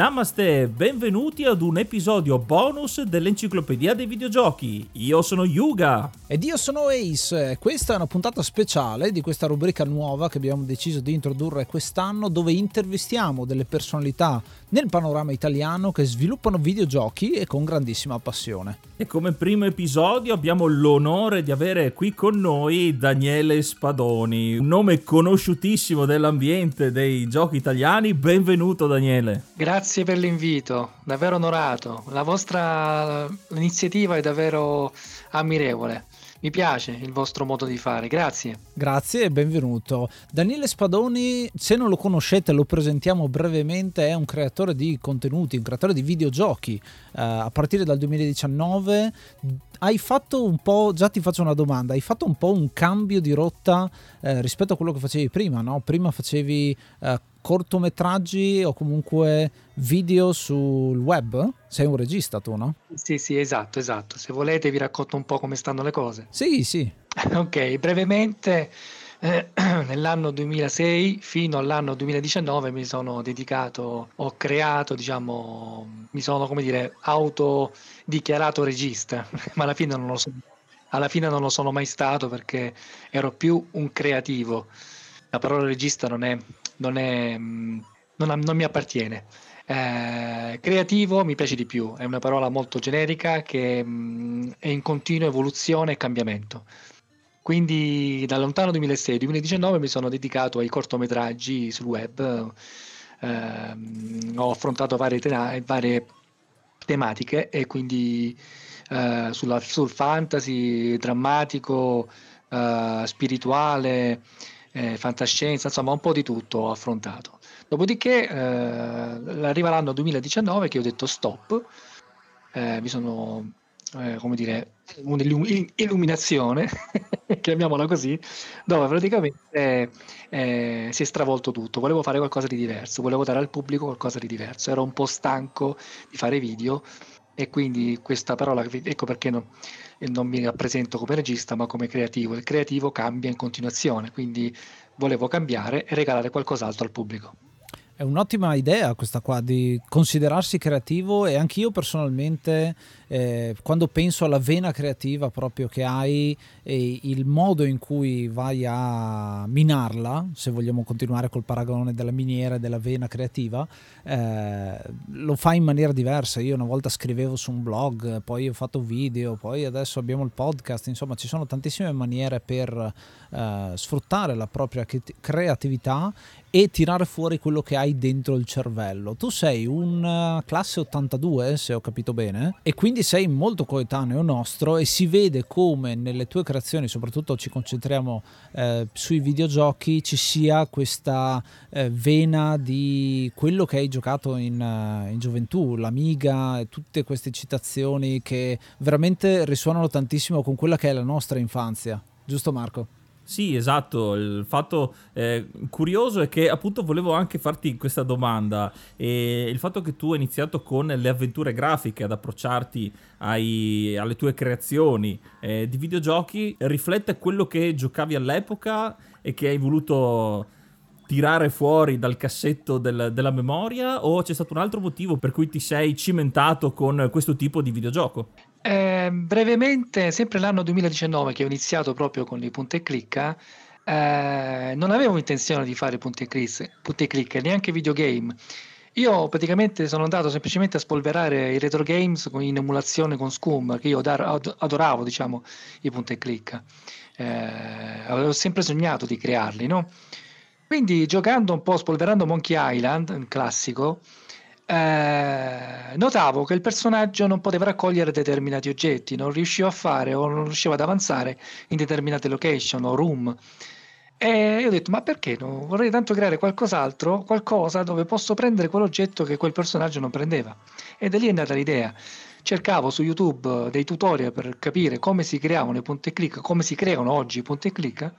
Namaste, benvenuti ad un episodio bonus dell'Enciclopedia dei Videogiochi. Io sono Yuga. Ed io sono Ace. Questa è una puntata speciale di questa rubrica nuova che abbiamo deciso di introdurre quest'anno dove intervistiamo delle personalità nel panorama italiano che sviluppano videogiochi e con grandissima passione. E come primo episodio abbiamo l'onore di avere qui con noi Daniele Spadoni, un nome conosciutissimo dell'ambiente dei giochi italiani. Benvenuto Daniele. Grazie per l'invito, davvero onorato. La vostra iniziativa è davvero ammirevole. Mi piace il vostro modo di fare, grazie. Grazie e benvenuto. Daniele Spadoni, se non lo conoscete, lo presentiamo brevemente, è un creatore di contenuti, un creatore di videogiochi. Uh, a partire dal 2019 hai fatto un po', già ti faccio una domanda, hai fatto un po' un cambio di rotta eh, rispetto a quello che facevi prima, no? Prima facevi eh, cortometraggi o comunque video sul web? Sei un regista tu, no? Sì, sì, esatto, esatto. Se volete vi racconto un po' come stanno le cose. Sì, sì. ok, brevemente. Eh, nell'anno 2006 fino all'anno 2019 mi sono dedicato, ho creato, diciamo, mi sono, come dire, autodichiarato regista, ma alla fine non lo sono, alla fine non lo sono mai stato perché ero più un creativo. La parola regista non è, non è, non, non mi appartiene. Eh, creativo mi piace di più, è una parola molto generica che mh, mm, è in continua evoluzione e cambiamento. Quindi dal lontano 2006-2019 mi sono dedicato ai cortometraggi sul web, eh, ho affrontato varie, te- varie, tematiche e quindi eh, sulla, sul fantasy, drammatico, eh, spirituale, eh, fantascienza, insomma un po' di tutto ho affrontato. Dopodiché eh, arriva l'anno 2019 che ho detto stop, eh, mi sono eh, come dire, un'illuminazione, chiamiamola così, dove praticamente eh, si è stravolto tutto. Volevo fare qualcosa di diverso, volevo dare al pubblico qualcosa di diverso. Ero un po' stanco di fare video e quindi questa parola, ecco perché no, non mi rappresento come regista ma come creativo. Il creativo cambia in continuazione, quindi volevo cambiare e regalare qualcos'altro al pubblico. È un'ottima idea questa qua di considerarsi creativo e anch'io personalmente eh, quando penso alla vena creativa proprio che hai e il modo in cui vai a minarla, se vogliamo continuare col paragone della miniera e della vena creativa, eh, lo fai in maniera diversa. Io una volta scrivevo su un blog, poi ho fatto video, poi adesso abbiamo il podcast, insomma ci sono tantissime maniere per eh, sfruttare la propria creatività e tirare fuori quello che hai dentro il cervello. Tu sei un uh, classe 82, se ho capito bene, e quindi sei molto coetaneo nostro e si vede come nelle tue creazioni, soprattutto ci concentriamo eh, sui videogiochi, ci sia questa eh, vena di quello che hai giocato in, uh, in gioventù, l'Amiga e tutte queste citazioni che veramente risuonano tantissimo con quella che è la nostra infanzia. Giusto Marco? Sì, esatto. Il fatto eh, curioso è che appunto volevo anche farti questa domanda. E il fatto che tu hai iniziato con le avventure grafiche ad approcciarti ai, alle tue creazioni eh, di videogiochi riflette quello che giocavi all'epoca e che hai voluto tirare fuori dal cassetto del, della memoria o c'è stato un altro motivo per cui ti sei cimentato con questo tipo di videogioco? Eh, brevemente, sempre l'anno 2019 che ho iniziato proprio con i punta e clicca, eh, non avevo intenzione di fare punti e click, punti e click neanche videogame. Io praticamente sono andato semplicemente a spolverare i retro games in emulazione con Scum, che io adoravo, diciamo, i punti e click. Eh, avevo sempre sognato di crearli, no? Quindi giocando un po', spolverando Monkey Island, un classico, eh, notavo che il personaggio non poteva raccogliere determinati oggetti, non riusciva a fare o non riusciva ad avanzare in determinate location o room. E ho detto, ma perché no? Vorrei tanto creare qualcos'altro, qualcosa dove posso prendere quell'oggetto che quel personaggio non prendeva. E da lì è nata l'idea. Cercavo su YouTube dei tutorial per capire come si creavano i punti e clic, come si creano oggi i punti e clic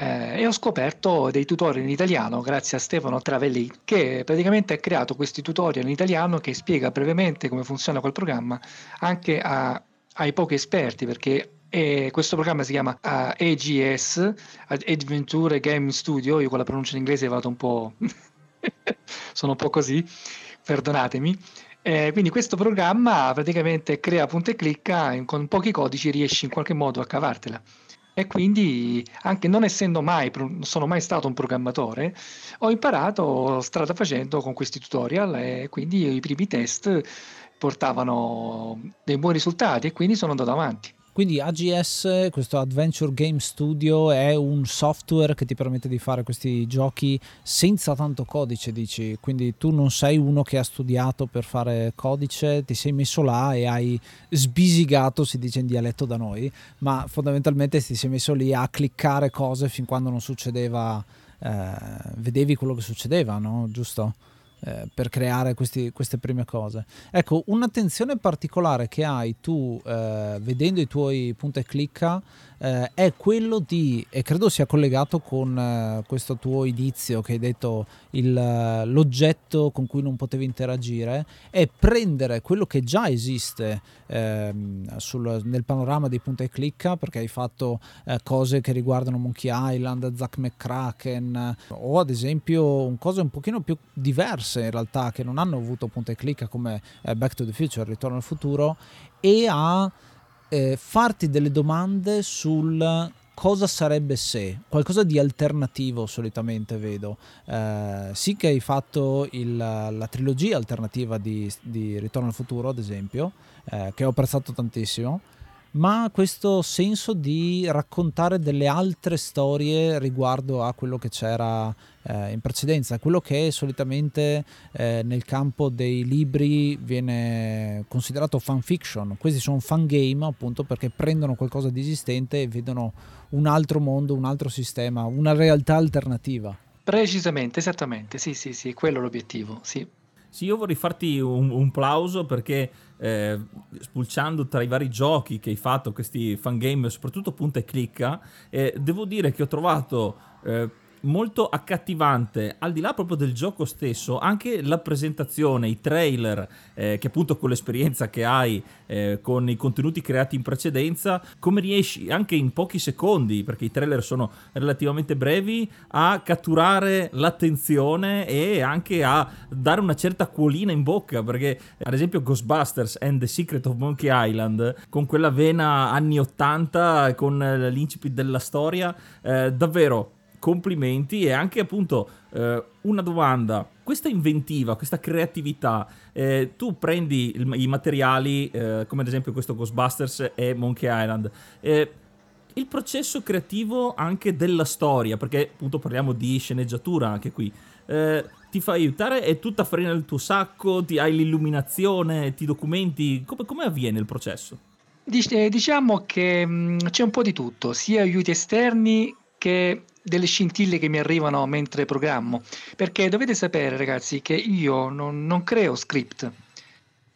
eh, e ho scoperto dei tutorial in italiano grazie a Stefano Travelli che praticamente ha creato questi tutorial in italiano che spiega brevemente come funziona quel programma anche a, ai pochi esperti perché e questo programma si chiama uh, AGS Adventure Game Studio. Io con la pronuncia in inglese vado un po' sono un po' così perdonatemi. Eh, quindi questo programma praticamente crea punto e clicca con pochi codici riesci in qualche modo a cavartela e quindi anche non essendo mai, non sono mai stato un programmatore, ho imparato strada facendo con questi tutorial e quindi i primi test portavano dei buoni risultati e quindi sono andato avanti. Quindi AGS, questo Adventure Game Studio, è un software che ti permette di fare questi giochi senza tanto codice, dici. Quindi tu non sei uno che ha studiato per fare codice, ti sei messo là e hai sbisigato, si dice in dialetto da noi, ma fondamentalmente ti sei messo lì a cliccare cose fin quando non succedeva, eh, vedevi quello che succedeva, no? Giusto? Eh, per creare questi, queste prime cose. Ecco, un'attenzione particolare che hai tu eh, vedendo i tuoi punta e clicca eh, è quello di, e credo sia collegato con eh, questo tuo inizio che hai detto il, l'oggetto con cui non potevi interagire, è prendere quello che già esiste ehm, sul, nel panorama dei punta e clicca, perché hai fatto eh, cose che riguardano Monkey Island, Zack McCracken, o ad esempio cose un pochino più diverse in realtà che non hanno avuto punta e clicca come eh, Back to the Future, Ritorno al futuro, e a eh, farti delle domande sul cosa sarebbe se, qualcosa di alternativo solitamente vedo. Eh, sì che hai fatto il, la trilogia alternativa di, di, Ritorno al futuro, ad esempio, eh, che ho apprezzato tantissimo, ma questo senso di raccontare delle altre storie riguardo a quello che c'era eh, in precedenza, quello che solitamente eh, nel campo dei libri viene considerato fan fiction. Questi sono fan game appunto perché prendono qualcosa di esistente e vedono un altro mondo, un altro sistema, una realtà alternativa. Precisamente, esattamente, sì, sì, sì, quello è l'obiettivo, sì. Sì, io vorrei farti un, un plauso perché eh, spulciando tra i vari giochi che hai fatto, questi fangame, soprattutto punta e clicca, eh, devo dire che ho trovato eh, molto accattivante, al di là proprio del gioco stesso, anche la presentazione, i trailer, eh, che appunto con l'esperienza che hai eh, con i contenuti creati in precedenza, come riesci anche in pochi secondi, perché i trailer sono relativamente brevi, a catturare l'attenzione e anche a dare una certa cuolina in bocca, perché ad esempio Ghostbusters and the Secret of Monkey Island, con quella vena anni 80, con l'incipit della storia, eh, davvero complimenti e anche appunto eh, una domanda. Questa inventiva, questa creatività, eh, tu prendi il, i materiali eh, come ad esempio questo Ghostbusters e Monkey Island, eh, il processo creativo anche della storia, perché appunto parliamo di sceneggiatura anche qui, eh, ti fa aiutare, è tutta farina nel tuo sacco, ti hai l'illuminazione, ti documenti, come, come avviene il processo? Eh, diciamo che mh, mm, c'è un po' di tutto, sia aiuti esterni che delle scintille che mi arrivano mentre programmo, perché dovete sapere ragazzi che io non, non creo script,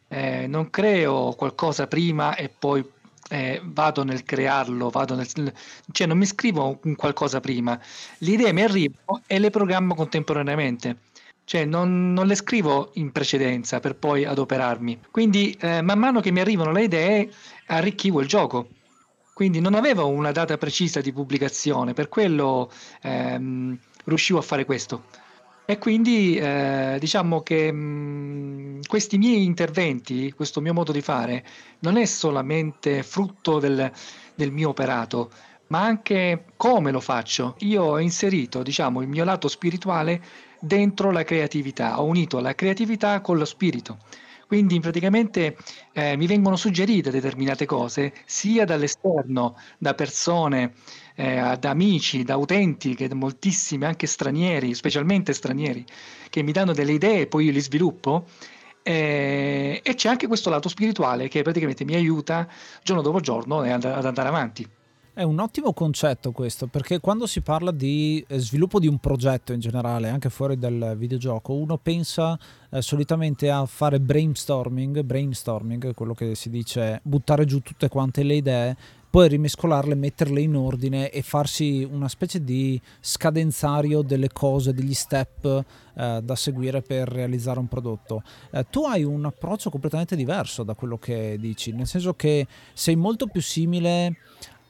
eh, non creo qualcosa prima e poi eh, vado nel crearlo, vado nel, cioè non mi scrivo un qualcosa prima, le idee mi arrivano e le programmo contemporaneamente. Cioè non, non le scrivo in precedenza per poi adoperarmi. Quindi eh, man mano che mi arrivano le idee arricchivo il gioco quindi non avevo una data precisa di pubblicazione, per quello ehm, riuscivo a fare questo. E quindi eh, diciamo che mh, mm, questi miei interventi, questo mio modo di fare, non è solamente frutto del, del mio operato, ma anche come lo faccio. Io ho inserito, diciamo, il mio lato spirituale dentro la creatività, ho unito la creatività con lo spirito. Quindi praticamente eh, mi vengono suggerite determinate cose sia dall'esterno, da persone, eh, da amici, da utenti, che moltissimi, anche stranieri, specialmente stranieri, che mi danno delle idee e poi io li sviluppo. Eh, e c'è anche questo lato spirituale che praticamente mi aiuta giorno dopo giorno ad andare avanti. È un ottimo concetto questo, perché quando si parla di eh, sviluppo di un progetto in generale, anche fuori dal videogioco, uno pensa eh, solitamente a fare brainstorming, brainstorming, quello che si dice buttare giù tutte quante le idee, poi rimescolarle, metterle in ordine e farsi una specie di scadenzario delle cose, degli step eh, da seguire per realizzare un prodotto. Eh, tu hai un approccio completamente diverso da quello che dici, nel senso che sei molto più simile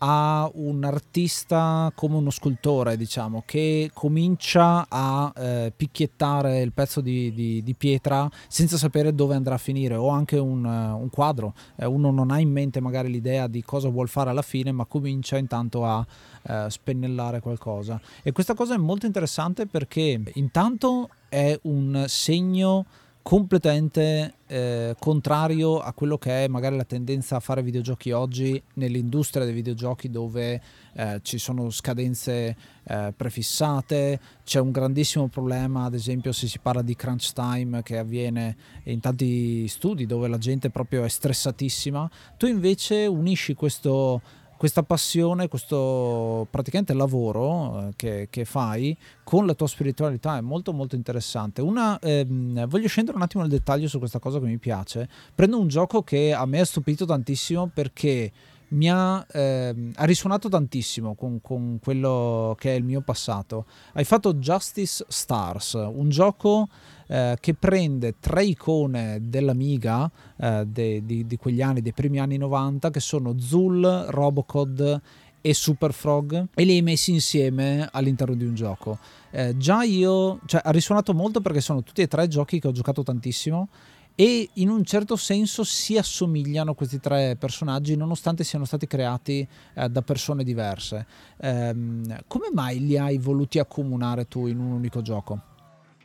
a un artista come uno scultore, diciamo, che comincia a eh, picchiettare il pezzo di, di, di, pietra senza sapere dove andrà a finire, o anche un, uh, un quadro. Eh, uno non ha in mente magari l'idea di cosa vuol fare alla fine, ma comincia intanto a uh, spennellare qualcosa. E questa cosa è molto interessante perché intanto è un segno completamente eh, contrario a quello che è magari la tendenza a fare videogiochi oggi nell'industria dei videogiochi dove eh, ci sono scadenze eh, prefissate, c'è un grandissimo problema ad esempio se si parla di crunch time che avviene in tanti studi dove la gente proprio è stressatissima, tu invece unisci questo questa passione, questo praticamente lavoro eh, che, che, fai con la tua spiritualità è molto molto interessante. Una, ehm, voglio scendere un attimo nel dettaglio su questa cosa che mi piace. Prendo un gioco che a me ha stupito tantissimo perché mi ha, eh, ha risuonato tantissimo con, con, quello che è il mio passato. Hai fatto Justice Stars, un gioco eh, che prende tre icone dell'Amiga eh, de, di, di, quegli anni, dei primi anni 90, che sono Zul, Robocod e Super Frog e li hai messi insieme all'interno di un gioco. Eh, già io, cioè, ha risuonato molto perché sono tutti e tre giochi che ho giocato tantissimo e in un certo senso si assomigliano questi tre personaggi nonostante siano stati creati eh, da persone diverse. Ehm, come mai li hai voluti accomunare tu in un unico gioco?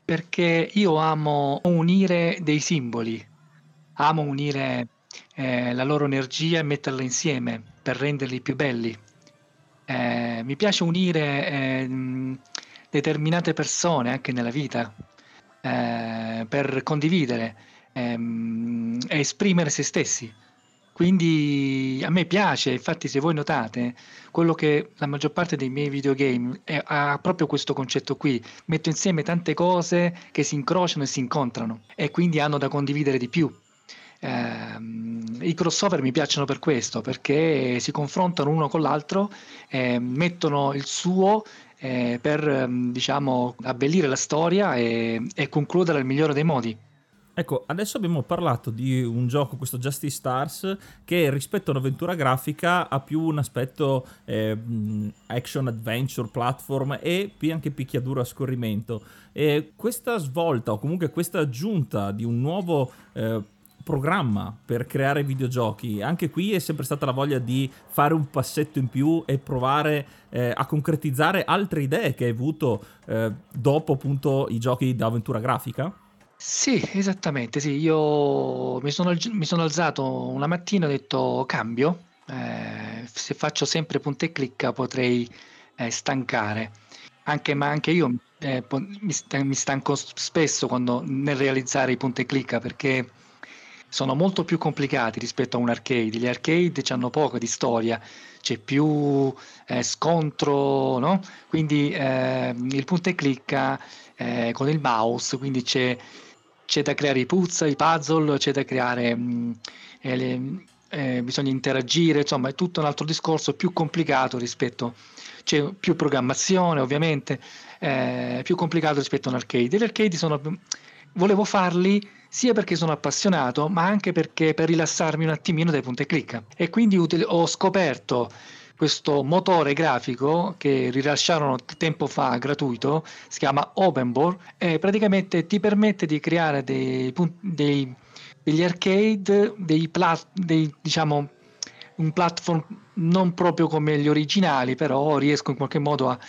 perché io amo unire dei simboli, amo unire eh, la loro energia e metterla insieme per renderli più belli. Eh, mi piace unire eh, determinate persone anche nella vita eh, per condividere ehm, e esprimere se stessi. Quindi a me piace, infatti se voi notate, quello che la maggior parte dei miei videogame è, ha proprio questo concetto qui, metto insieme tante cose che si incrociano e si incontrano e quindi hanno da condividere di più. Eh, I crossover mi piacciono per questo, perché si confrontano uno con l'altro, eh, mettono il suo eh, per diciamo abbellire la storia e, e concluderla nel migliore dei modi. Ecco, adesso abbiamo parlato di un gioco, questo Justice Stars, che rispetto a un'avventura grafica ha più un aspetto eh, action adventure, platform e anche picchiaduro a scorrimento. E questa svolta o comunque questa aggiunta di un nuovo eh, programma per creare videogiochi, anche qui è sempre stata la voglia di fare un passetto in più e provare eh, a concretizzare altre idee che hai avuto eh, dopo appunto i giochi d'avventura grafica? Sì, esattamente, sì. Io mi sono, mi sono alzato una mattina e ho detto cambio, eh, se faccio sempre punta e clicca potrei eh, stancare. Anche, ma anche io eh, mi, stanco spesso quando, nel realizzare i punta e clicca perché sono molto più complicati rispetto a un arcade. Gli arcade hanno poco di storia, c'è più eh, scontro, no? Quindi eh, il punta e clicca eh, con il mouse, quindi c'è c'è da creare i puzzle, i puzzle, c'è da creare, mh, mm, eh, le, eh, bisogna interagire, insomma è tutto un altro discorso più complicato rispetto, c'è più programmazione ovviamente, eh, più complicato rispetto a un arcade. Gli arcade sono, volevo farli sia perché sono appassionato, ma anche perché per rilassarmi un attimino dai punti e clicca. E quindi ho scoperto questo motore grafico che rilasciarono tempo fa gratuito, si chiama OpenBore, e praticamente ti permette di creare dei, dei, degli arcade, dei, plat, dei diciamo, un platform non proprio come gli originali, però riesco in qualche modo a,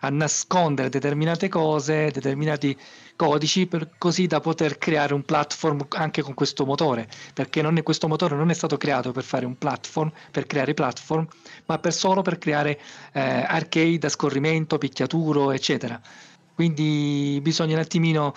a nascondere determinate cose, determinati codici, per, così da poter creare un platform anche con questo motore, perché è, questo motore non è stato creato per fare un platform, per creare platform, ma per solo per creare eh, arcade a scorrimento, picchiaturo, eccetera. Quindi bisogna un attimino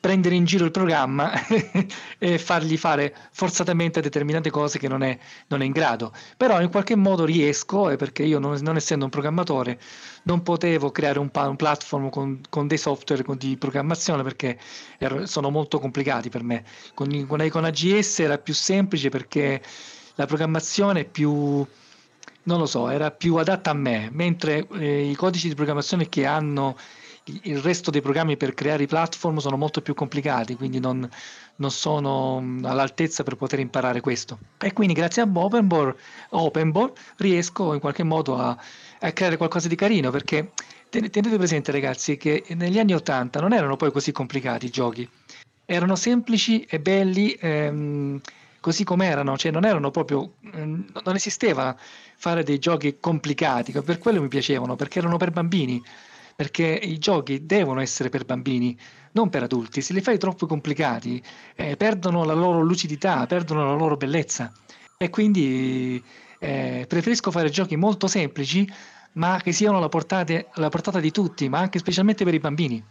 prendere in giro il programma e fargli fare forzatamente determinate cose che non è, non è in grado. Però in qualche modo riesco, perché io non, non, essendo un programmatore non potevo creare un, un platform con, con, dei software di programmazione perché er, sono molto complicati per me. Con, con, con AGS era più semplice perché la programmazione è più non lo so, era più adatta a me, mentre eh, i codici di programmazione che hanno il resto dei programmi per creare i platform sono molto più complicati, quindi non, non sono mm, all'altezza per poter imparare questo. E quindi grazie a Openboard, Openboard riesco in qualche modo a, a, creare qualcosa di carino, perché tenete presente ragazzi che negli anni 80 non erano poi così complicati i giochi, erano semplici e belli ehm, così come erano, cioè non erano proprio, ehm, non esisteva fare dei giochi complicati, per quello mi piacevano, perché erano per bambini perché i giochi devono essere per bambini, non per adulti. Se li fai troppo complicati, eh, perdono la loro lucidità, perdono la loro bellezza. E quindi eh, preferisco fare giochi molto semplici, ma che siano alla portata, alla portata di tutti, ma anche specialmente per i bambini.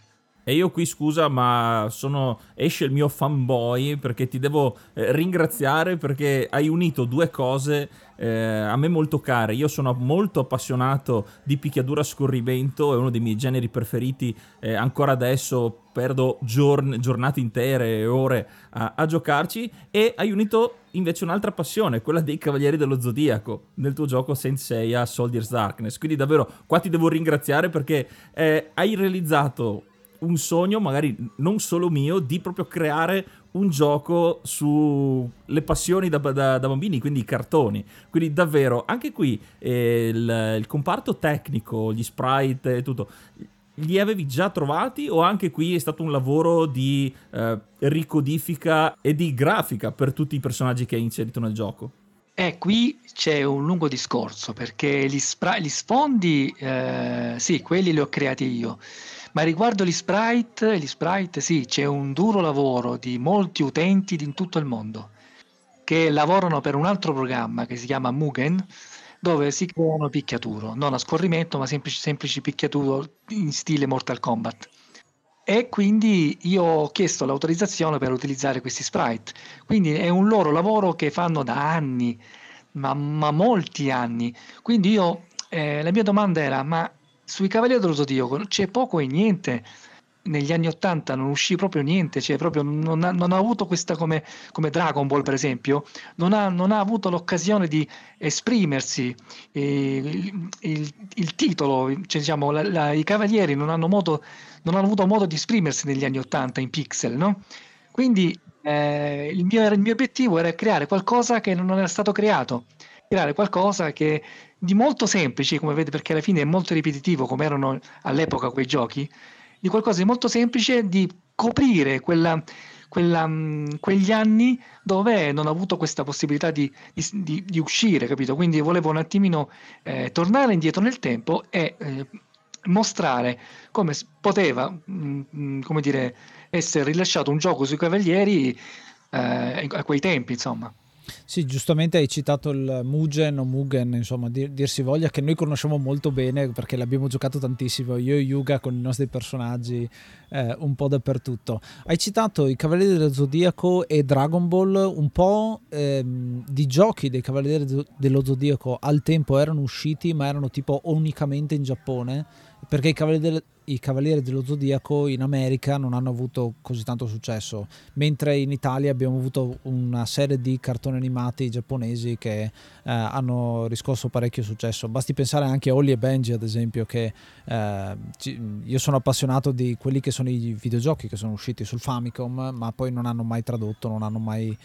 E io qui scusa, ma sono, esce il mio fanboy perché ti devo eh, ringraziare perché hai unito due cose eh, a me molto care. Io sono molto appassionato di picchiadura a scorrimento, è uno dei miei generi preferiti. Eh, ancora adesso perdo giorn- giornate intere e ore a-, a giocarci. E hai unito invece un'altra passione, quella dei Cavalieri dello Zodiaco, nel tuo gioco Senseiya Soldier's Darkness. Quindi davvero qua ti devo ringraziare perché eh, hai realizzato un sogno, magari non solo mio, di proprio creare un gioco sulle passioni da, da, da, bambini, quindi i cartoni. Quindi davvero, anche qui eh, il, il, comparto tecnico, gli sprite e tutto, li avevi già trovati o anche qui è stato un lavoro di eh, ricodifica e di grafica per tutti i personaggi che hai inserito nel gioco? Eh, qui c'è un lungo discorso perché gli, spra- gli sfondi, eh, sì, quelli li ho creati io ma riguardo gli sprite, gli sprite sì, c'è un duro lavoro di molti utenti in tutto il mondo che lavorano per un altro programma che si chiama Mugen, dove si creano picchiaturo, non a scorrimento, ma semplici, semplici picchiaturo in stile Mortal Kombat. E quindi io ho chiesto l'autorizzazione per utilizzare questi sprite. Quindi è un loro lavoro che fanno da anni, ma, ma molti anni. Quindi io, eh, la mia domanda era, ma sui Cavalieri dello Zodiaco c'è poco e niente. Negli anni Ottanta non uscì proprio niente, cioè proprio non ha, non ha avuto questa come, come, Dragon Ball, per esempio, non ha, non ha avuto l'occasione di esprimersi. il, il, il, titolo, cioè, diciamo, la, la, i Cavalieri non hanno, modo, non hanno avuto modo di esprimersi negli anni Ottanta in pixel, no? Quindi eh, il, mio, il mio obiettivo era creare qualcosa che non era stato creato creare qualcosa che di molto semplice, come vede, perché alla fine è molto ripetitivo, come erano all'epoca quei giochi, di qualcosa di molto semplice di coprire quella, quella, quegli anni dove non ho avuto questa possibilità di, di, di uscire, capito? Quindi volevo un attimino eh, tornare indietro nel tempo e eh, mostrare come poteva, mh, come dire, essere rilasciato un gioco sui cavalieri eh, a quei tempi, insomma. Sì, giustamente hai citato il Mugen o Mugen, insomma, dir, dir, si voglia, che noi conosciamo molto bene perché l'abbiamo giocato tantissimo, io e Yuga con i nostri personaggi eh, un po' dappertutto. Hai citato i Cavalieri dello Zodiaco e Dragon Ball, un po' ehm, di giochi dei Cavalieri dello Zodiaco al tempo erano usciti, ma erano tipo unicamente in Giappone perché i Cavalieri, i Cavalieri, dello Zodiaco in America non hanno avuto così tanto successo, mentre in Italia abbiamo avuto una serie di cartoni animati giapponesi che eh, hanno riscosso parecchio successo. Basti pensare anche a Holly e Benji, ad esempio, che eh, io sono appassionato di quelli che sono i videogiochi che sono usciti sul Famicom, ma poi non hanno mai tradotto, non hanno mai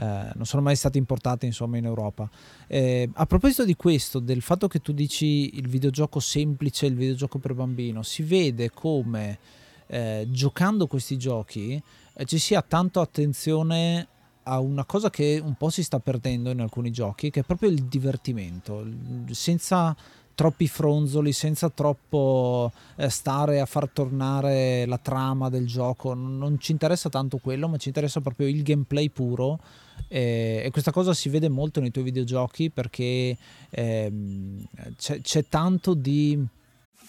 eh, non sono mai stati importati insomma in Europa. Eh, a proposito di questo, del fatto che tu dici il videogioco semplice, il videogioco per bambino, si vede come eh, giocando questi giochi eh, ci sia tanto attenzione a una cosa che un po' si sta perdendo in alcuni giochi, che è proprio il divertimento, senza troppi fronzoli, senza troppo eh, stare a far tornare la trama del gioco. Non ci interessa tanto quello, ma ci interessa proprio il gameplay puro. Eh, e questa cosa si vede molto nei tuoi videogiochi perché ehm, c'è, c'è tanto di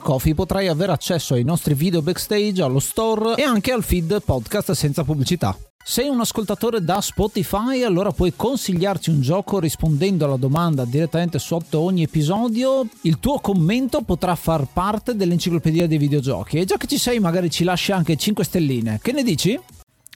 Coffee potrai avere accesso ai nostri video backstage, allo store e anche al feed podcast senza pubblicità. Sei un ascoltatore da Spotify, allora puoi consigliarci un gioco rispondendo alla domanda direttamente sotto ogni episodio. Il tuo commento potrà far parte dell'enciclopedia dei videogiochi. E già che ci sei, magari ci lasci anche 5 stelline. Che ne dici?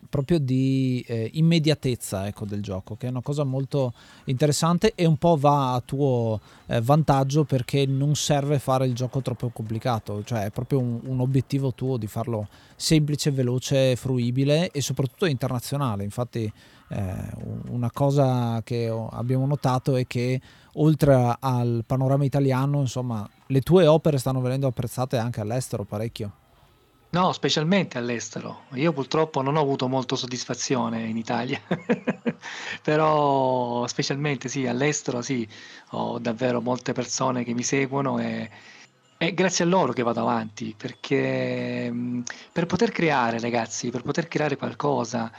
Proprio di eh, immediatezza ecco, del gioco, che è una cosa molto interessante e un po' va a tuo eh, vantaggio perché non serve fare il gioco troppo complicato, cioè è proprio un, un, obiettivo tuo di farlo semplice, veloce, fruibile e soprattutto internazionale. Infatti eh, una cosa che abbiamo notato è che oltre al panorama italiano, insomma, le tue opere stanno venendo apprezzate anche all'estero parecchio. No, specialmente all'estero. Io purtroppo non ho avuto molto soddisfazione in Italia, però specialmente sì, all'estero sì, ho davvero molte persone che mi seguono e, è grazie a loro che vado avanti, perché per poter creare, ragazzi, per poter creare qualcosa,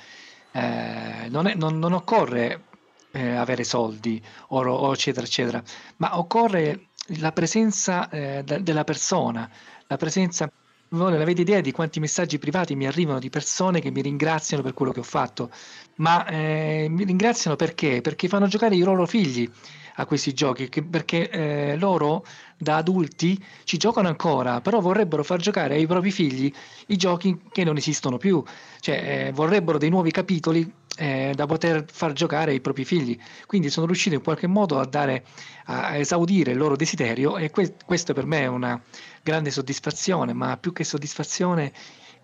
eh, non, è, non, non, occorre eh, avere soldi o, o, eccetera, eccetera, ma occorre la presenza eh, de- della persona, la presenza non avete idea di quanti messaggi privati mi arrivano di persone che mi ringraziano per quello che ho fatto, ma eh, mi ringraziano perché? Perché fanno giocare i loro figli a questi giochi, che, perché eh, loro da adulti ci giocano ancora, però vorrebbero far giocare ai propri figli i giochi che non esistono più, cioè eh, vorrebbero dei nuovi capitoli eh, da poter far giocare ai propri figli. Quindi sono riuscito in qualche modo a, dare, a esaudire il loro desiderio e que- questo per me è una grande soddisfazione, ma più che soddisfazione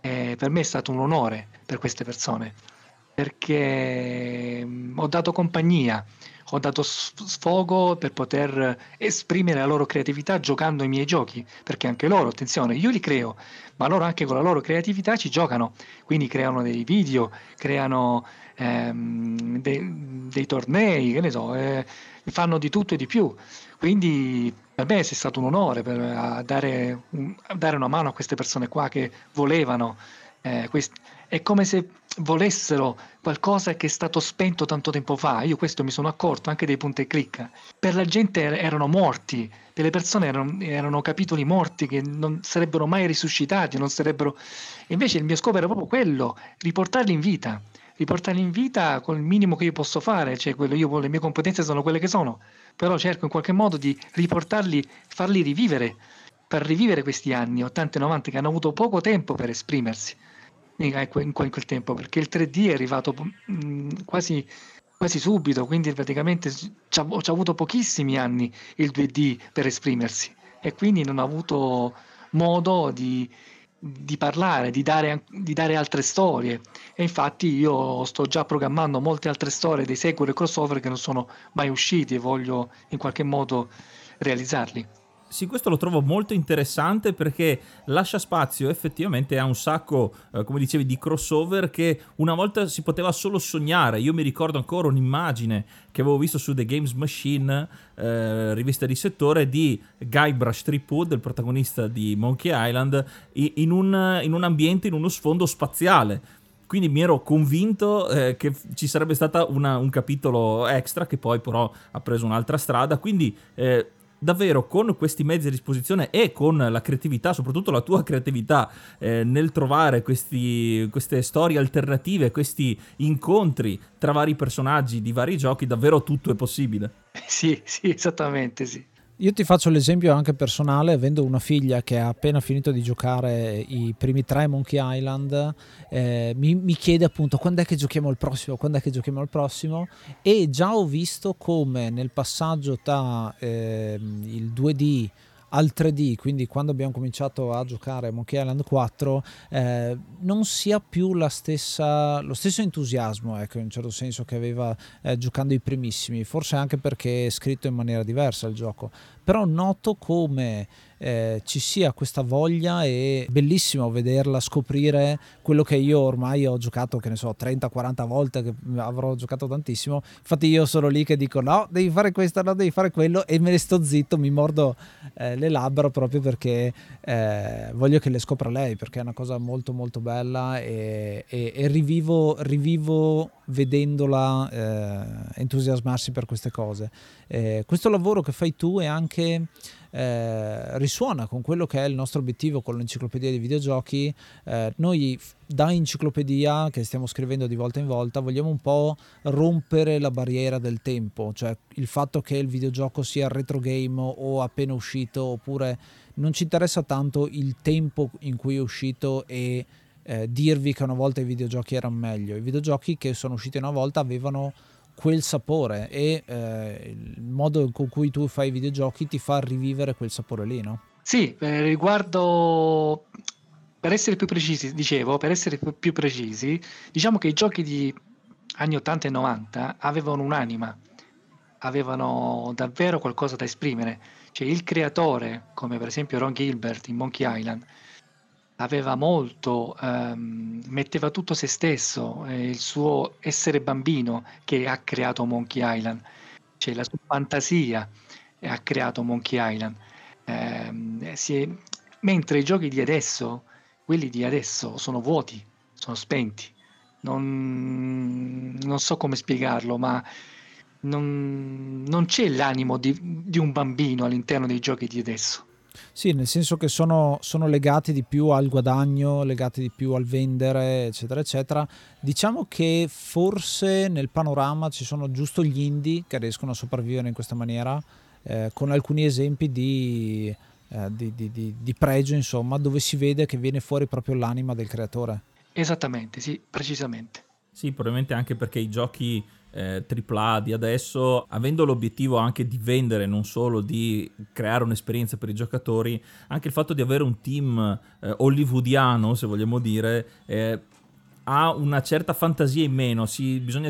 eh, per me è stato un onore per queste persone perché mm, ho dato compagnia ho dato sfogo per poter esprimere la loro creatività giocando i miei giochi, perché anche loro, attenzione, io li creo, ma loro anche con la loro creatività ci giocano, quindi creano dei video, creano ehm, dei, dei, tornei, che ne so, eh, fanno di tutto e di più. Quindi per me è stato un onore per, dare, un, dare una mano a queste persone qua che volevano eh, quest- è come se volessero qualcosa che è stato spento tanto tempo fa. Io questo mi sono accorto anche dei punti e clicca. Per la gente erano morti, per le persone erano, erano capitoli morti che non sarebbero mai risuscitati, non sarebbero... Invece il mio scopo era proprio quello, riportarli in vita. Riportarli in vita con il minimo che io posso fare, cioè quello, io, le mie competenze sono quelle che sono, però cerco in qualche modo di riportarli, farli rivivere, per rivivere questi anni 80 e 90 che hanno avuto poco tempo per esprimersi in quel tempo, perché il 3D è arrivato mm, quasi, quasi subito, quindi praticamente ci ha avuto pochissimi anni il 2D per esprimersi e quindi non ha avuto modo di, di parlare, di dare, di dare, altre storie. E infatti io sto già programmando molte altre storie dei sequel e crossover che non sono mai usciti e voglio in qualche modo realizzarli. Sì, questo lo trovo molto interessante perché lascia spazio effettivamente a un sacco, eh, come dicevi, di crossover che una volta si poteva solo sognare. Io mi ricordo ancora un'immagine che avevo visto su The Games Machine, eh, rivista di settore, di Guybrush Threepwood, il protagonista di Monkey Island, in un, in un ambiente, in uno sfondo spaziale quindi mi ero convinto eh, che ci sarebbe stato un capitolo extra che poi però ha preso un'altra strada quindi eh, davvero con questi mezzi a disposizione e con la creatività, soprattutto la tua creatività eh, nel trovare questi, queste storie alternative, questi incontri tra vari personaggi di vari giochi, davvero tutto è possibile. Sì, sì, esattamente, sì. Io ti faccio l'esempio anche personale, avendo una figlia che ha appena finito di giocare i primi tre Monkey Island, eh, mi, mi, chiede appunto quando è che giochiamo il prossimo, quando è che giochiamo il prossimo? E già ho visto come nel passaggio tra eh, il 2D al 3D, quindi quando abbiamo cominciato a giocare Monkey Island 4, eh, non sia più stessa, lo stesso entusiasmo, ecco, in un certo senso, che aveva eh, giocando i primissimi, forse anche perché è scritto in maniera diversa il gioco, però noto come eh, ci sia questa voglia e bellissimo vederla scoprire quello che io ormai ho giocato, che ne so, 30-40 volte, che avrò giocato tantissimo. Infatti io sono lì che dico no, devi fare questo, no, devi fare quello e me ne sto zitto, mi mordo eh, le labbra proprio perché eh, voglio che le scopra lei, perché è una cosa molto molto bella e, e, e rivivo, rivivo vedendola eh, entusiasmarsi per queste cose. Eh, questo lavoro che fai tu è anche eh, risuona con quello che è il nostro obiettivo con l'enciclopedia dei videogiochi. Eh, noi da enciclopedia che stiamo scrivendo di volta in volta vogliamo un po' rompere la barriera del tempo, cioè il fatto che il videogioco sia retro game o appena uscito oppure non ci interessa tanto il tempo in cui è uscito e eh, dirvi che una volta i videogiochi erano meglio. I videogiochi che sono usciti una volta avevano quel sapore e eh, il modo con cui tu fai i videogiochi ti fa rivivere quel sapore lì, no? Sì, eh, riguardo per essere più precisi, dicevo, per essere più precisi, diciamo che i giochi di anni 80 e 90 avevano un'anima, avevano davvero qualcosa da esprimere. Cioè il creatore, come per esempio Ron Gilbert in Monkey Island, aveva molto, ehm, metteva tutto se stesso, eh, il suo essere bambino che ha creato Monkey Island, cioè la sua fantasia ha creato Monkey Island. Eh, è, mentre i giochi di adesso, quelli di adesso, sono vuoti, sono spenti. Non, non so come spiegarlo, ma non, non c'è l'animo di, di un bambino all'interno dei giochi di adesso. Sì, nel senso che sono, sono, legati di più al guadagno, legati di più al vendere, eccetera, eccetera. Diciamo che forse nel panorama ci sono giusto gli indie che riescono a sopravvivere in questa maniera, eh, con alcuni esempi di, eh, di, di, di pregio, insomma, dove si vede che viene fuori proprio l'anima del creatore. Esattamente, sì, precisamente. Sì, probabilmente anche perché i giochi eh, AAA di adesso, avendo l'obiettivo anche di vendere, non solo di creare un'esperienza per i giocatori, anche il fatto di avere un team eh, hollywoodiano, se vogliamo dire, eh, ha una certa fantasia in meno, si, bisogna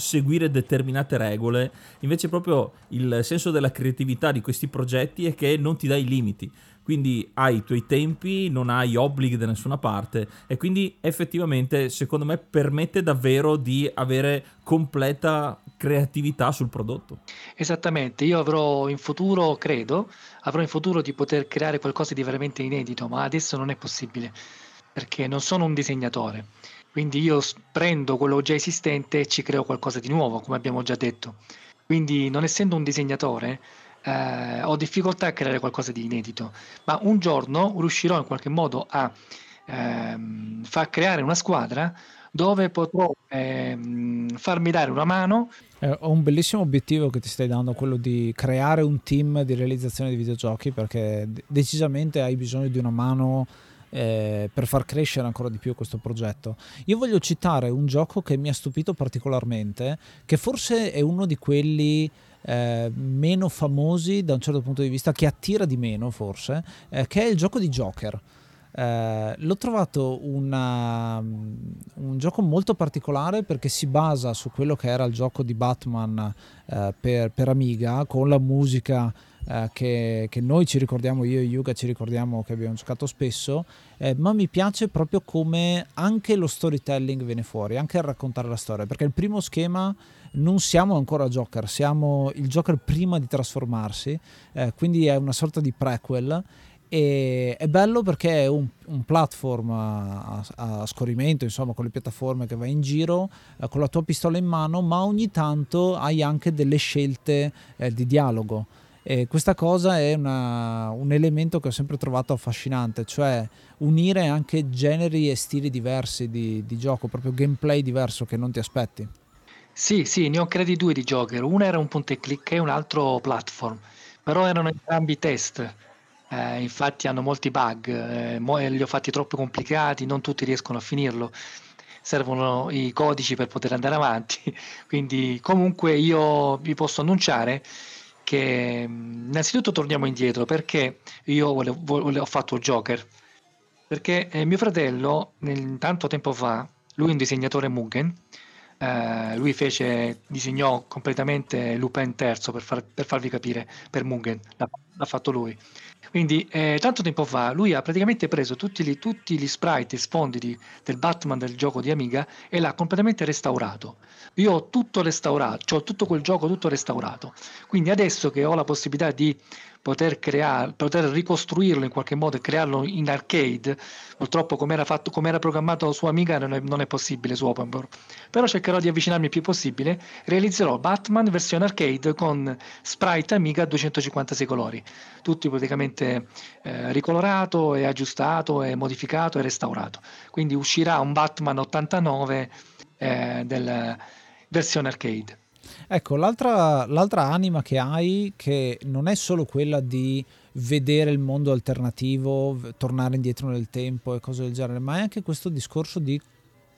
seguire determinate regole, invece proprio il senso della creatività di questi progetti è che non ti dai limiti quindi hai i tuoi tempi, non hai obblighi da nessuna parte e quindi effettivamente secondo me permette davvero di avere completa creatività sul prodotto. Esattamente, io avrò in futuro, credo, avrò in futuro di poter creare qualcosa di veramente inedito, ma adesso non è possibile perché non sono un disegnatore. Quindi io prendo quello già esistente e ci creo qualcosa di nuovo, come abbiamo già detto. Quindi non essendo un disegnatore, eh, ho difficoltà a creare qualcosa di inedito, ma un giorno riuscirò in qualche modo a ehm, far creare una squadra dove potrò ehm, farmi dare una mano. Eh, ho un bellissimo obiettivo che ti stai dando, quello di creare un team di realizzazione di videogiochi, perché decisamente hai bisogno di una mano eh, per far crescere ancora di più questo progetto. Io voglio citare un gioco che mi ha stupito particolarmente, che forse è uno di quelli eh, meno famosi da un certo punto di vista, che attira di meno forse, eh, che è il gioco di Joker. Eh, l'ho trovato una, un gioco molto particolare perché si basa su quello che era il gioco di Batman eh, per, per, Amiga con la musica eh, che, che, noi ci ricordiamo, io e Yuga ci ricordiamo che abbiamo giocato spesso, eh, ma mi piace proprio come anche lo storytelling viene fuori, anche il raccontare la storia, perché il primo schema non siamo ancora Joker, siamo il Joker prima di trasformarsi, eh, quindi è una sorta di prequel e è bello perché è un, un platform a, a, scorrimento, insomma, con le piattaforme che vai in giro eh, con la tua pistola in mano, ma ogni tanto hai anche delle scelte eh, di dialogo. E questa cosa è una, un elemento che ho sempre trovato affascinante, cioè unire anche generi e stili diversi di, di gioco, proprio gameplay diverso che non ti aspetti. Sì, sì, ne ho creati due di Joker. Uno era un punto e click e un altro platform. però erano entrambi test. Eh, infatti hanno molti bug, eh, li ho fatti troppo complicati, non tutti riescono a finirlo servono i codici per poter andare avanti. Quindi comunque io vi posso annunciare che innanzitutto torniamo indietro perché io volevo, volevo, ho fatto Joker. Perché eh, mio fratello, nel, tanto tempo fa, lui è un disegnatore Mugen, eh, lui fece, disegnò completamente Lupin III per, far, per farvi capire, per Mugen, l'ha, l'ha fatto lui. Quindi eh, tanto tempo fa lui ha praticamente preso tutti gli, tutti gli sprite e sfondi di, del Batman del gioco di Amiga e l'ha completamente restaurato. Io ho tutto restaurato, ho tutto quel gioco tutto restaurato. Quindi adesso che ho la possibilità di poter creare, poter ricostruirlo in qualche modo e crearlo in arcade. Purtroppo, come era, fatto, come era programmato su Amiga, non è, non è possibile su Open World. Però cercherò di avvicinarmi il più possibile. Realizzerò Batman versione arcade con sprite Amiga a 256 colori, tutti praticamente eh, ricolorato e aggiustato e modificato e restaurato. Quindi uscirà un Batman 89 eh, della versione arcade. Ecco, l'altra, l'altra anima che hai, che non è solo quella di vedere il mondo alternativo, tornare indietro nel tempo e cose del genere, ma è anche questo discorso di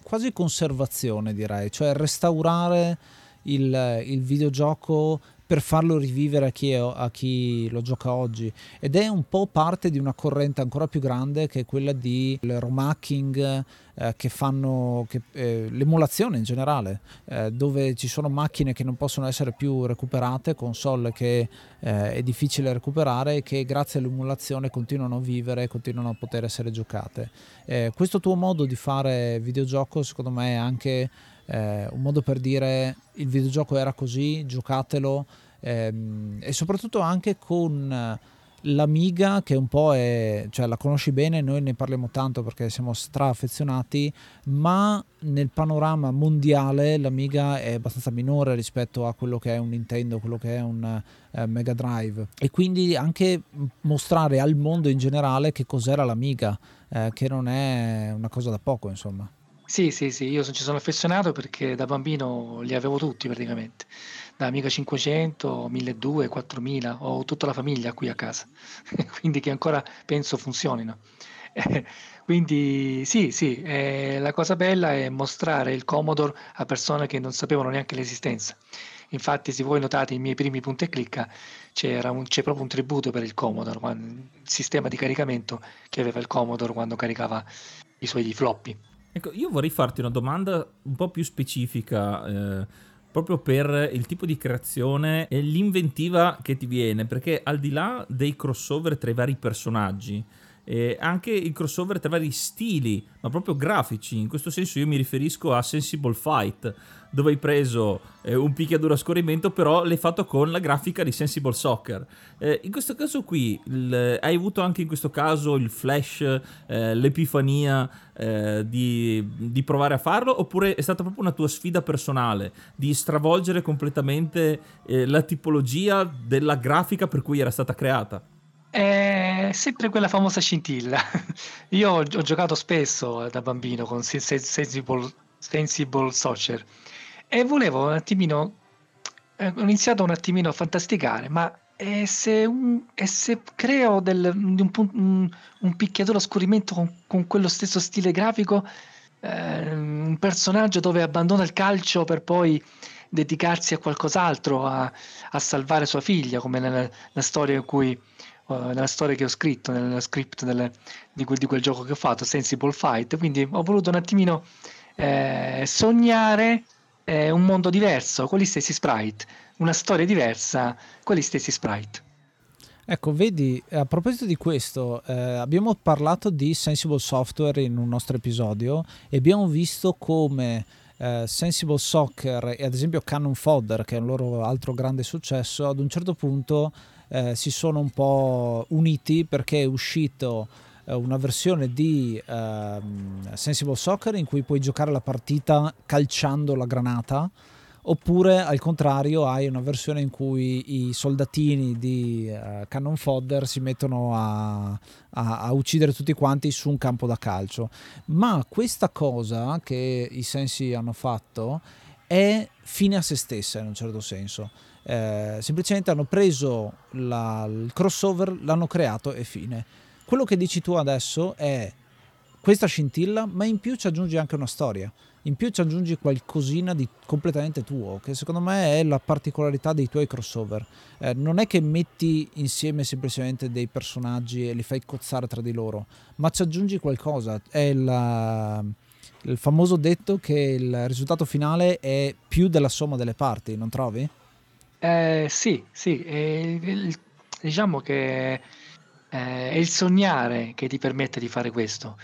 quasi conservazione, direi, cioè restaurare il, il videogioco per farlo rivivere a chi, è, a chi, lo gioca oggi. Ed è un po' parte di una corrente ancora più grande che è quella di romacking eh, che fanno che, eh, l'emulazione in generale eh, dove ci sono macchine che non possono essere più recuperate console che eh, è difficile recuperare e che grazie all'emulazione continuano a vivere e continuano a poter essere giocate. Eh, questo tuo modo di fare videogioco secondo me è anche eh, un modo per dire il videogioco era così, giocatelo ehm, e soprattutto anche con l'Amiga che un po' è, cioè la conosci bene, noi ne parliamo tanto perché siamo stra affezionati, ma nel panorama mondiale l'Amiga è abbastanza minore rispetto a quello che è un Nintendo, quello che è un eh, Mega Drive e quindi anche mostrare al mondo in generale che cos'era l'Amiga, eh, che non è una cosa da poco insomma. Sì, sì, sì, io ci sono affezionato perché da bambino li avevo tutti praticamente, da Amiga 500, 1200, 4000, ho tutta la famiglia qui a casa, quindi che ancora penso funzionino. quindi sì, sì, eh, la cosa bella è mostrare il Commodore a persone che non sapevano neanche l'esistenza. Infatti, se voi notate i miei primi punti e clicca, un, c'è proprio un tributo per il Commodore, il sistema di caricamento che aveva il Commodore quando caricava i suoi floppy. Ecco, io vorrei farti una domanda un po' più specifica. Eh, proprio per il tipo di creazione e l'inventiva che ti viene, perché al di là dei crossover tra i vari personaggi, eh, anche il crossover tra vari stili, ma proprio grafici. In questo senso io mi riferisco a Sensible Fight, dove hai preso eh, un picchiaduro a scorrimento, però l'hai fatto con la grafica di Sensible Soccer. Eh, in questo caso qui, il, hai avuto anche in questo caso il flash, eh, l'epifania eh, di, di, provare a farlo, oppure è stata proprio una tua sfida personale di stravolgere completamente eh, la tipologia della grafica per cui era stata creata? È sempre quella famosa scintilla. Io ho, ho giocato spesso da bambino con Sensible, Sensible Soccer e volevo un attimino, eh, ho iniziato un attimino a fantasticare, ma e se, un, e se creo del, un, un, un, picchiatore a scorrimento con, con, quello stesso stile grafico, eh, un personaggio dove abbandona il calcio per poi dedicarsi a qualcos'altro, a, a salvare sua figlia, come nella, nella storia in cui nella storia che ho scritto, nella script delle, di, quel, di, quel, gioco che ho fatto, Sensible Fight. Quindi ho voluto un attimino eh, sognare eh, un mondo diverso con gli stessi sprite, una storia diversa con gli stessi sprite. Ecco, vedi, a proposito di questo, eh, abbiamo parlato di Sensible Software in un nostro episodio e abbiamo visto come eh, Sensible Soccer e ad esempio Cannon Fodder, che è un loro altro grande successo, ad un certo punto eh, si sono un po' uniti perché è uscito eh, una versione di eh, Sensible Soccer in cui puoi giocare la partita calciando la granata oppure al contrario hai una versione in cui i soldatini di uh, Cannon Fodder si mettono a, a, a, uccidere tutti quanti su un campo da calcio. Ma questa cosa che i sensi hanno fatto è fine a se stessa in un certo senso Eh, semplicemente hanno preso la, il crossover, l'hanno creato e fine. Quello che dici tu adesso è questa scintilla, ma in più ci aggiungi anche una storia. In più ci aggiungi qualcosina di completamente tuo, che secondo me è la particolarità dei tuoi crossover. Eh, non è che metti insieme semplicemente dei personaggi e li fai cozzare tra di loro, ma ci aggiungi qualcosa. È la, il famoso detto che il risultato finale è più della somma delle parti, non trovi? Eh, sì, sì, eh, il, diciamo che eh, è il sognare che ti permette di fare questo.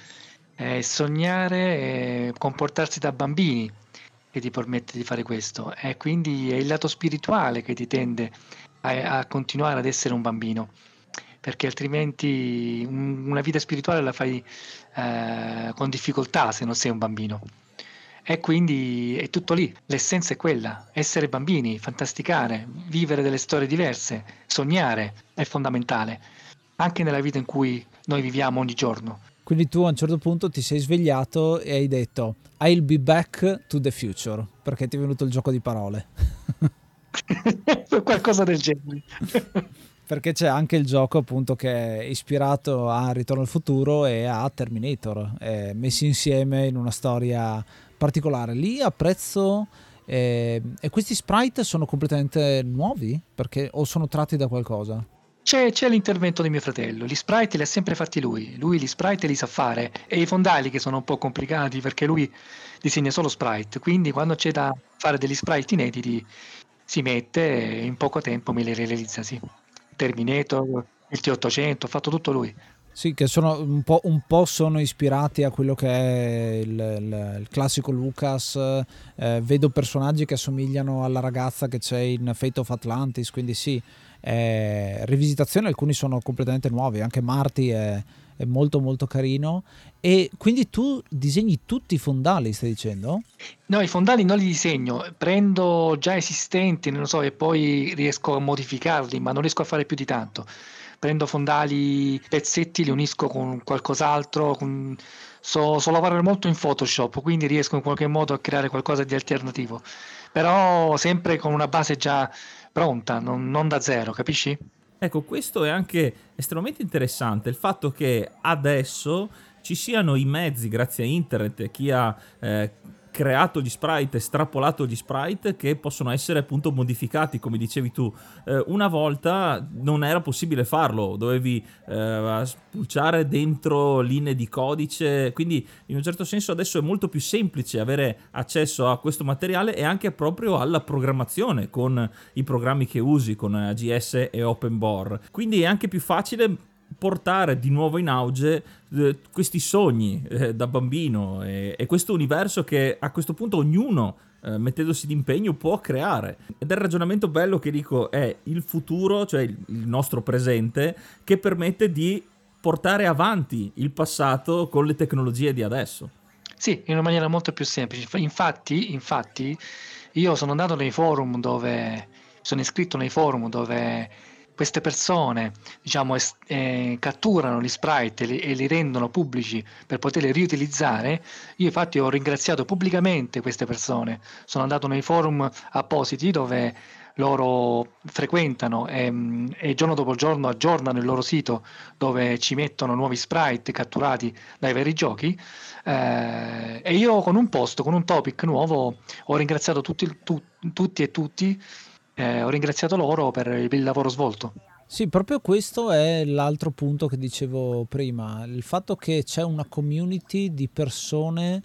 Eh, sognare comportarsi da bambini che ti permette di fare questo. E quindi è il lato spirituale che ti tende a, a continuare ad essere un bambino perché altrimenti un, una vita spirituale la fai eh, con difficoltà se non sei un bambino e quindi è tutto lì, l'essenza è quella, essere bambini, fantasticare, vivere delle storie diverse, sognare è fondamentale, anche nella vita in cui noi viviamo ogni giorno. Quindi tu a un certo punto ti sei svegliato e hai detto I'll be back to the future, perché ti è venuto il gioco di parole. Qualcosa del genere. perché c'è anche il gioco appunto che è ispirato a Ritorno al futuro e a Terminator, eh, messi insieme in una storia particolare. Lì apprezzo... Eh, e questi sprite sono completamente nuovi? Perché, o sono tratti da qualcosa? C'è, c'è, l'intervento di mio fratello, gli sprite li ha sempre fatti lui, lui gli sprite li sa fare e i fondali che sono un po' complicati perché lui disegna solo sprite, quindi quando c'è da fare degli sprite inediti si mette e in poco tempo me li realizza, sì. Terminator, il T800, ha fatto tutto lui. Sì, che sono un po', un po', sono ispirati a quello che è il, il, il classico Lucas. Eh, vedo personaggi che assomigliano alla ragazza che c'è in Fate of Atlantis, quindi sì, eh, rivisitazioni, alcuni sono completamente nuovi, anche Marty è, è, molto molto carino. E quindi tu disegni tutti i fondali, stai dicendo? No, i fondali non li disegno, prendo già esistenti, non so, e poi riesco a modificarli, ma non riesco a fare più di tanto. Prendo fondali, pezzetti, li unisco con qualcos'altro, con... So, so lavorare molto in Photoshop, quindi riesco in qualche modo a creare qualcosa di alternativo, però sempre con una base già pronta, non, non da zero, capisci? Ecco, questo è anche estremamente interessante, il fatto che adesso ci siano i mezzi, grazie a internet, chi ha eh, creato gli sprite, estrapolato gli sprite che possono essere appunto modificati, come dicevi tu. Eh, una volta non era possibile farlo, dovevi eh, spulciare dentro linee di codice, quindi in un certo senso adesso è molto più semplice avere accesso a questo materiale e anche proprio alla programmazione con i programmi che usi, con AGS e OpenBore. Quindi è anche più facile portare di nuovo in auge eh, questi sogni eh, da bambino. E, questo universo che a questo punto ognuno eh, mettendosi d'impegno può creare. Ed è il ragionamento bello che dico è il futuro cioè il nostro presente che permette di portare avanti il passato con le tecnologie di adesso. Sì in una maniera molto più semplice. Infatti infatti io sono andato nei forum dove sono iscritto nei forum dove queste persone diciamo, es- eh, catturano gli sprite e li, e li, rendono pubblici per poterli riutilizzare, io infatti ho ringraziato pubblicamente queste persone. Sono andato nei forum appositi dove loro frequentano e, e, giorno dopo giorno aggiornano il loro sito dove ci mettono nuovi sprite catturati dai veri giochi eh, e io con un post, con un topic nuovo ho ringraziato tutti, tu, tutti e tutti eh, ho ringraziato loro per il lavoro svolto. Sì, proprio questo è l'altro punto che dicevo prima, il fatto che c'è una community di persone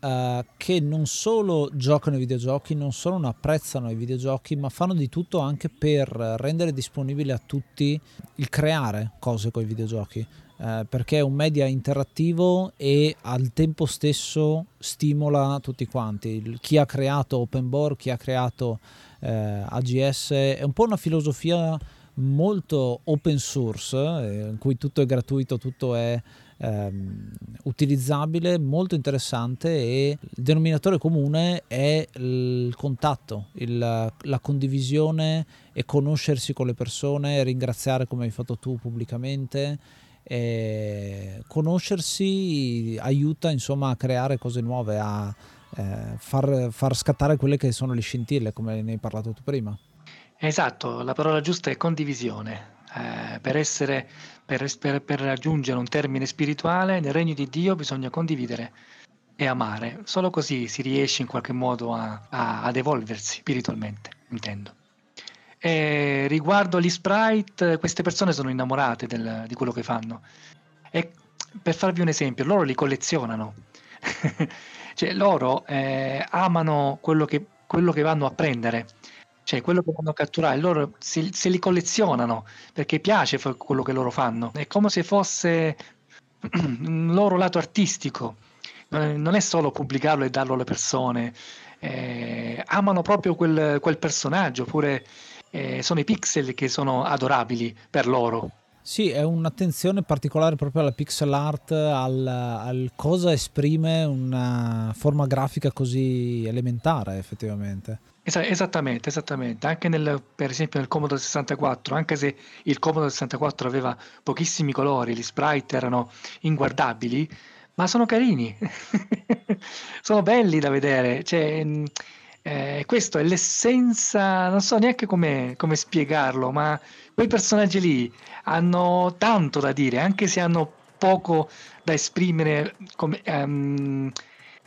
uh, che non solo giocano ai videogiochi, non solo non apprezzano i videogiochi, ma fanno di tutto anche per rendere disponibile a tutti il creare cose con i videogiochi. Uh, perché è un media interattivo e al tempo stesso stimola tutti quanti. Chi ha creato Open Board, chi ha creato eh, AGS è un po' una filosofia molto open source eh, in cui tutto è gratuito, tutto è ehm, utilizzabile, molto interessante e il denominatore comune è il contatto, il, la condivisione e conoscersi con le persone, ringraziare come hai fatto tu pubblicamente. E conoscersi aiuta insomma a creare cose nuove, a eh, far, far, scattare quelle che sono le scintille, come ne hai parlato tu prima. Esatto, la parola giusta è condivisione. Eh, per, essere, per, per, per raggiungere un termine spirituale, nel regno di Dio bisogna condividere e amare. Solo così si riesce in qualche modo a, a, ad evolversi spiritualmente, intendo. E riguardo gli sprite, queste persone sono innamorate del, di quello che fanno. E per farvi un esempio, loro li collezionano. cioè, loro eh, amano quello che, quello che vanno a prendere. Cioè quello che vanno a catturare, loro se, se, li collezionano perché piace quello che loro fanno, è come se fosse un loro lato artistico, non è solo pubblicarlo e darlo alle persone, eh, amano proprio quel, quel personaggio, oppure eh, sono i pixel che sono adorabili per loro. Sì, è un'attenzione particolare proprio alla pixel art, al, al, cosa esprime una forma grafica così elementare effettivamente. Es- esattamente, esattamente. Anche nel, per esempio nel Commodore 64, anche se il Commodore 64 aveva pochissimi colori, gli sprite erano inguardabili, ma sono carini, sono belli da vedere. Cioè, eh, questo è l'essenza, non so neanche come, come spiegarlo, ma quei personaggi lì hanno tanto da dire, anche se hanno poco da esprimere come, um,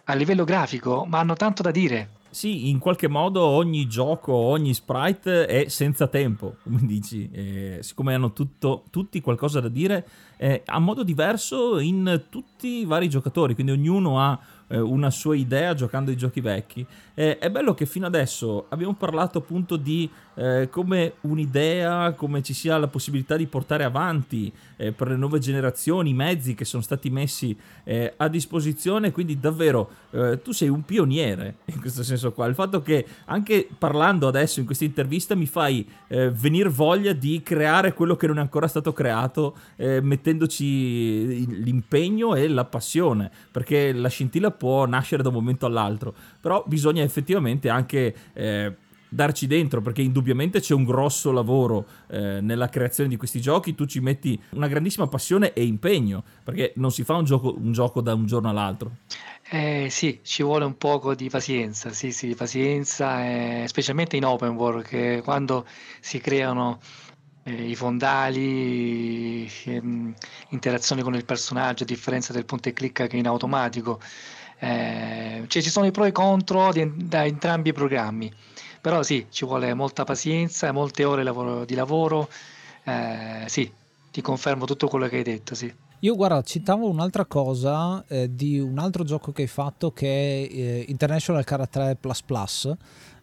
a livello grafico, ma hanno tanto da dire. Sì, in qualche modo ogni gioco, ogni sprite è senza tempo, come dici, eh, siccome hanno tutto, tutti qualcosa da dire, eh, a modo diverso in tutti i vari giocatori, quindi ognuno ha eh, una sua idea giocando ai giochi vecchi. Eh, è bello che fino adesso abbiamo parlato appunto di eh, come un'idea, come ci sia la possibilità di portare avanti eh, per le nuove generazioni i mezzi che sono stati messi eh, a disposizione, quindi davvero eh, tu sei un pioniere in questo senso qua. Il fatto che anche parlando adesso in questa intervista mi fai venire voglia di creare quello che non è ancora stato creato, mettendoci l'impegno e la passione, perché la scintilla può nascere da un momento all'altro, però bisogna effettivamente anche eh, darci dentro perché indubbiamente c'è un grosso lavoro eh, nella creazione di questi giochi, tu ci metti una grandissima passione e impegno perché non si fa un gioco, un gioco da un giorno all'altro. Eh, sì, ci vuole un poco di pazienza, sì, sì, pazienza, eh, specialmente in open world, che quando si creano eh, i fondali, ehm, interazioni con il personaggio, a differenza del punto e clicca che è in automatico, eh, cioè ci sono i pro e i contro di, da entrambi i programmi, però sì, ci vuole molta pazienza, molte ore lavoro, di lavoro, eh, sì, ti confermo tutto quello che hai detto, sì. Io guarda, citavo un'altra cosa eh, di un altro gioco che hai fatto che è eh, International Karate Plus Plus,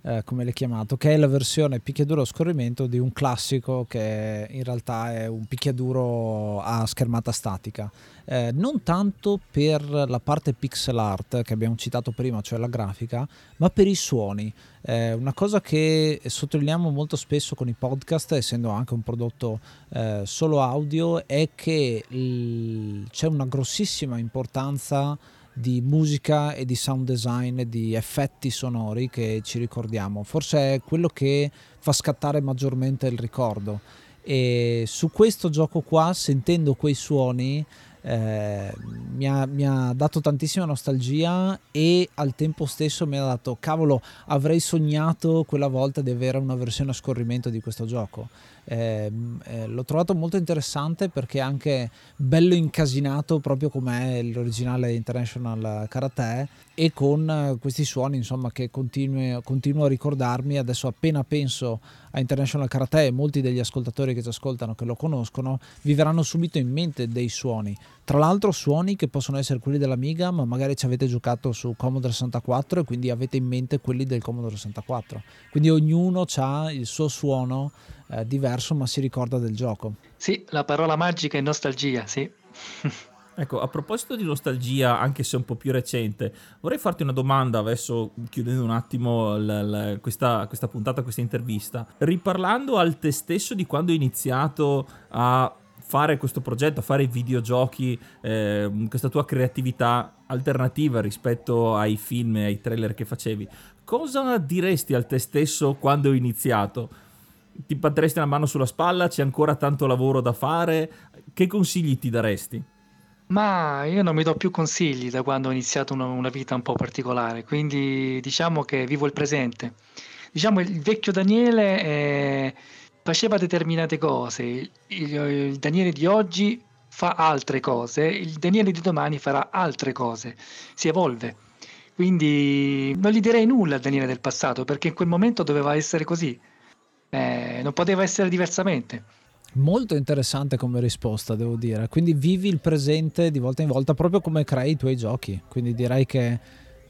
eh, come l'hai chiamato, che è la versione picchiaduro a scorrimento di un classico che in realtà è un picchiaduro a schermata statica. Eh, non tanto per la parte pixel art che abbiamo citato prima, cioè la grafica, ma per i suoni. Eh, una cosa che sottolineiamo molto spesso con i podcast, essendo anche un prodotto eh, solo audio, è che l- c'è una grossissima importanza di musica e di sound design e di effetti sonori che ci ricordiamo. Forse è quello che fa scattare maggiormente il ricordo. E su questo gioco qua, sentendo quei suoni, eh, mi, ha, mi, ha, dato tantissima nostalgia e al tempo stesso mi ha dato cavolo avrei sognato quella volta di avere una versione a scorrimento di questo gioco eh, eh, l'ho trovato molto interessante perché è anche bello incasinato proprio come l'originale International Karate e con questi suoni insomma che continuo, continuo a ricordarmi adesso appena penso a International Karate e molti degli ascoltatori che ci ascoltano che lo conoscono vi verranno subito in mente dei suoni tra l'altro suoni che possono essere quelli dell'Amiga ma magari ci avete giocato su Commodore 64 e quindi avete in mente quelli del Commodore 64 quindi ognuno ha il suo suono eh, diverso ma si ricorda del gioco. Sì, la parola magica è nostalgia, sì. Ecco, a proposito di nostalgia, anche se un po' più recente, vorrei farti una domanda, adesso chiudendo un attimo l- l- questa, questa puntata, questa intervista. Riparlando al te stesso di quando hai iniziato a fare questo progetto, a fare videogiochi, eh, questa tua creatività alternativa rispetto ai film e ai trailer che facevi, cosa diresti al te stesso quando hai iniziato? ti batteresti la mano sulla spalla? C'è ancora tanto lavoro da fare? Che consigli ti daresti? Ma io non mi do più consigli da quando ho iniziato una, una vita un po' particolare, quindi diciamo che vivo il presente. diciamo il vecchio Daniele eh, faceva determinate cose, il, il, Daniele di oggi fa altre cose, il Daniele di domani farà altre cose, si evolve. Quindi non gli direi nulla al Daniele del passato perché in quel momento doveva essere così, eh, non poteva essere diversamente. Molto interessante come risposta, devo dire. Quindi vivi il presente di volta in volta proprio come crei i tuoi giochi. Quindi direi che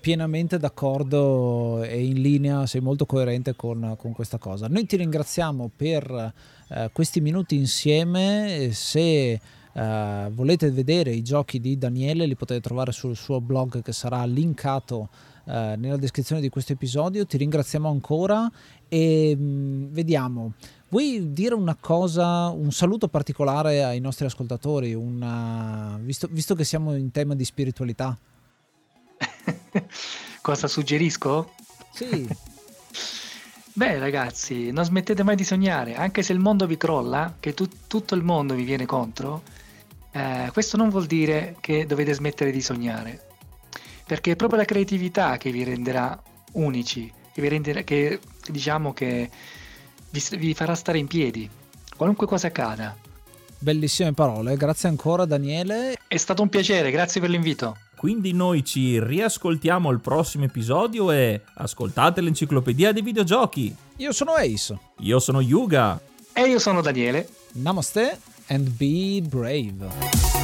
pienamente d'accordo e in linea, sei molto coerente con, con questa cosa. Noi ti ringraziamo per eh, questi minuti insieme. Se eh, volete vedere i giochi di Daniele, li potete trovare sul suo blog che sarà linkato eh, nella descrizione di questo episodio. Ti ringraziamo ancora e mh, mm, vediamo. Vuoi dire una cosa, un saluto particolare ai nostri ascoltatori, una, visto, visto che siamo in tema di spiritualità? cosa suggerisco? Sì. Beh ragazzi, non smettete mai di sognare, anche se il mondo vi crolla, che tu, tutto il mondo vi viene contro, eh, questo non vuol dire che dovete smettere di sognare, perché è proprio la creatività che vi renderà unici, che, vi renderà, che diciamo che vi, vi farà stare in piedi, qualunque cosa accada. Bellissime parole, grazie ancora Daniele. È stato un piacere, grazie per l'invito. Quindi noi ci riascoltiamo al prossimo episodio e ascoltate l'enciclopedia dei videogiochi. Io sono Ace. Io sono Yuga. E io sono Daniele. Namaste and be brave.